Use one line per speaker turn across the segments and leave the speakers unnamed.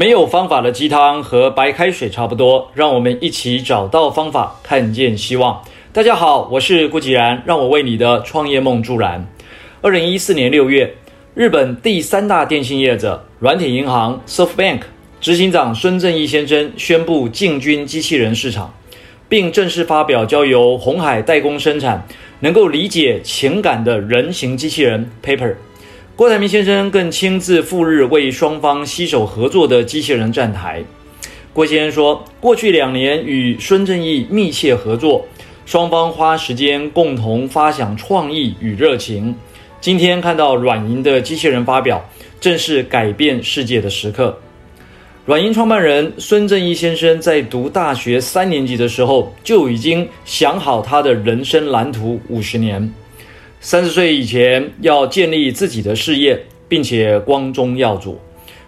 没有方法的鸡汤和白开水差不多，让我们一起找到方法，看见希望。大家好，我是顾吉然，让我为你的创业梦助燃。二零一四年六月，日本第三大电信业者软体银行 SoftBank 执行长孙正义先生宣布进军机器人市场，并正式发表交由鸿海代工生产、能够理解情感的人形机器人 Paper。郭台铭先生更亲自赴日为双方携手合作的机器人站台。郭先生说，过去两年与孙正义密切合作，双方花时间共同发想创意与热情。今天看到软银的机器人发表，正是改变世界的时刻。软银创办人孙正义先生在读大学三年级的时候，就已经想好他的人生蓝图五十年。三十岁以前要建立自己的事业，并且光宗耀祖；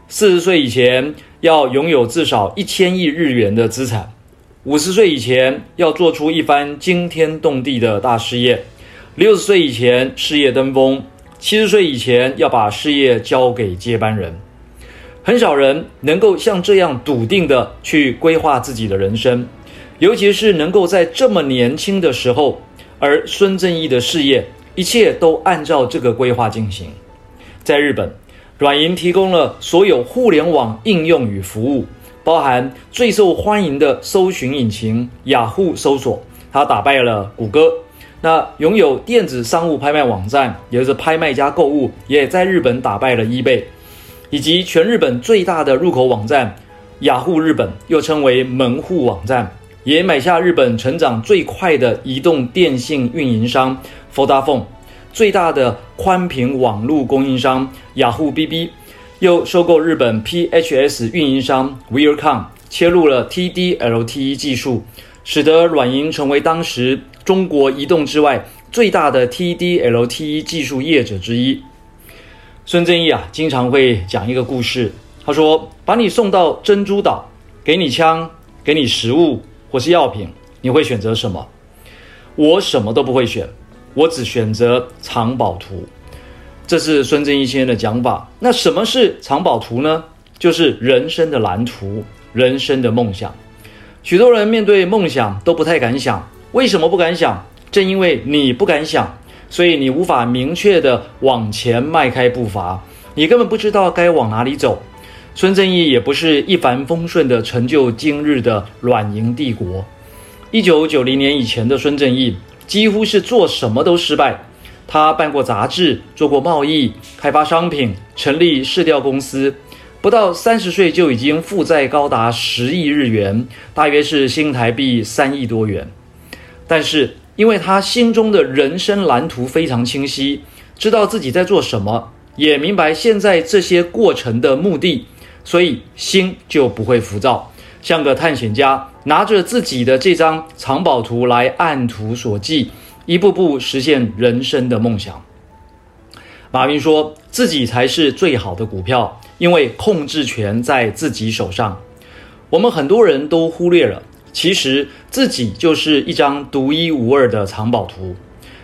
四十岁以前要拥有至少一千亿日元的资产；五十岁以前要做出一番惊天动地的大事业；六十岁以前事业登峰；七十岁以前要把事业交给接班人。很少人能够像这样笃定地去规划自己的人生，尤其是能够在这么年轻的时候，而孙正义的事业。一切都按照这个规划进行。在日本，软银提供了所有互联网应用与服务，包含最受欢迎的搜寻引擎雅虎搜索，它打败了谷歌。那拥有电子商务拍卖网站，也就是拍卖家购物，也在日本打败了 eBay，以及全日本最大的入口网站雅虎日本，又称为门户网站，也买下日本成长最快的移动电信运营商。f o d a f o n e 最大的宽频网络供应商雅虎 BB，又收购日本 PHS 运营商 w e a r c o m 切入了 TD-LTE 技术，使得软银成为当时中国移动之外最大的 TD-LTE 技术业者之一。孙正义啊，经常会讲一个故事，他说：“把你送到珍珠岛，给你枪，给你食物或是药品，你会选择什么？我什么都不会选。”我只选择藏宝图，这是孙正义先生的讲法。那什么是藏宝图呢？就是人生的蓝图，人生的梦想。许多人面对梦想都不太敢想，为什么不敢想？正因为你不敢想，所以你无法明确地往前迈开步伐，你根本不知道该往哪里走。孙正义也不是一帆风顺的成就今日的软银帝国。一九九零年以前的孙正义。几乎是做什么都失败。他办过杂志，做过贸易，开发商品，成立市调公司，不到三十岁就已经负债高达十亿日元，大约是新台币三亿多元。但是，因为他心中的人生蓝图非常清晰，知道自己在做什么，也明白现在这些过程的目的，所以心就不会浮躁。像个探险家，拿着自己的这张藏宝图来按图索骥，一步步实现人生的梦想。马云说自己才是最好的股票，因为控制权在自己手上。我们很多人都忽略了，其实自己就是一张独一无二的藏宝图。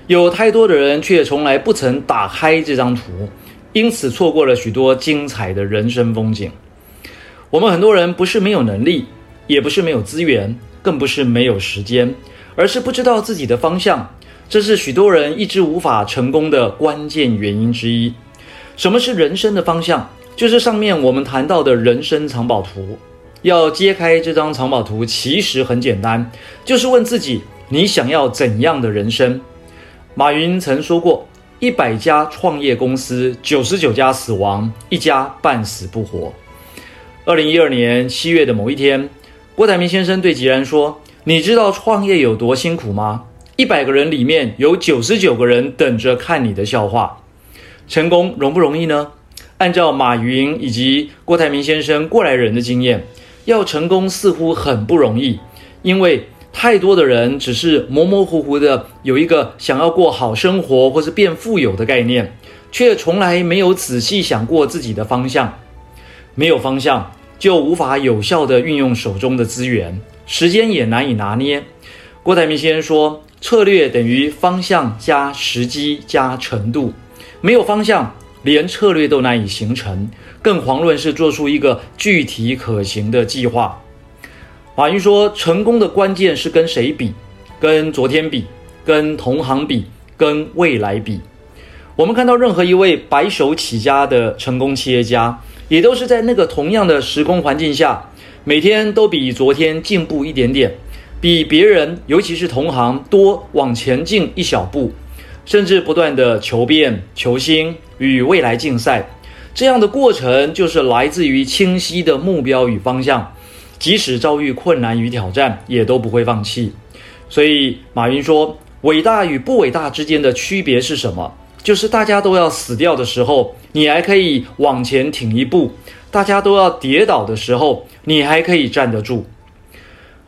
有太多的人却从来不曾打开这张图，因此错过了许多精彩的人生风景。我们很多人不是没有能力，也不是没有资源，更不是没有时间，而是不知道自己的方向。这是许多人一直无法成功的关键原因之一。什么是人生的方向？就是上面我们谈到的人生藏宝图。要揭开这张藏宝图，其实很简单，就是问自己：你想要怎样的人生？马云曾说过：一百家创业公司，九十九家死亡，一家半死不活。二零一二年七月的某一天，郭台铭先生对吉然说：“你知道创业有多辛苦吗？一百个人里面有九十九个人等着看你的笑话。成功容不容易呢？按照马云以及郭台铭先生过来人的经验，要成功似乎很不容易，因为太多的人只是模模糊糊的有一个想要过好生活或是变富有的概念，却从来没有仔细想过自己的方向，没有方向。”就无法有效地运用手中的资源，时间也难以拿捏。郭台铭先生说：“策略等于方向加时机加程度，没有方向连策略都难以形成，更遑论是做出一个具体可行的计划。马云说：“成功的关键是跟谁比？跟昨天比，跟同行比，跟未来比。”我们看到任何一位白手起家的成功企业家，也都是在那个同样的时空环境下，每天都比昨天进步一点点，比别人，尤其是同行多往前进一小步，甚至不断的求变、求新，与未来竞赛。这样的过程就是来自于清晰的目标与方向。即使遭遇困难与挑战，也都不会放弃。所以马云说：“伟大与不伟大之间的区别是什么？就是大家都要死掉的时候，你还可以往前挺一步；大家都要跌倒的时候，你还可以站得住。”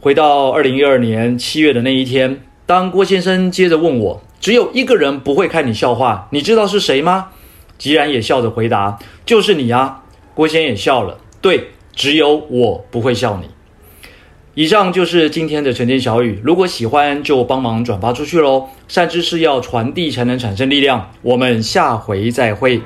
回到二零一二年七月的那一天，当郭先生接着问我：“只有一个人不会看你笑话，你知道是谁吗？”吉然也笑着回答：“就是你啊。”郭先也笑了：“对。”只有我不会笑你。以上就是今天的晨间小语，如果喜欢就帮忙转发出去喽。善知识要传递才能产生力量。我们下回再会。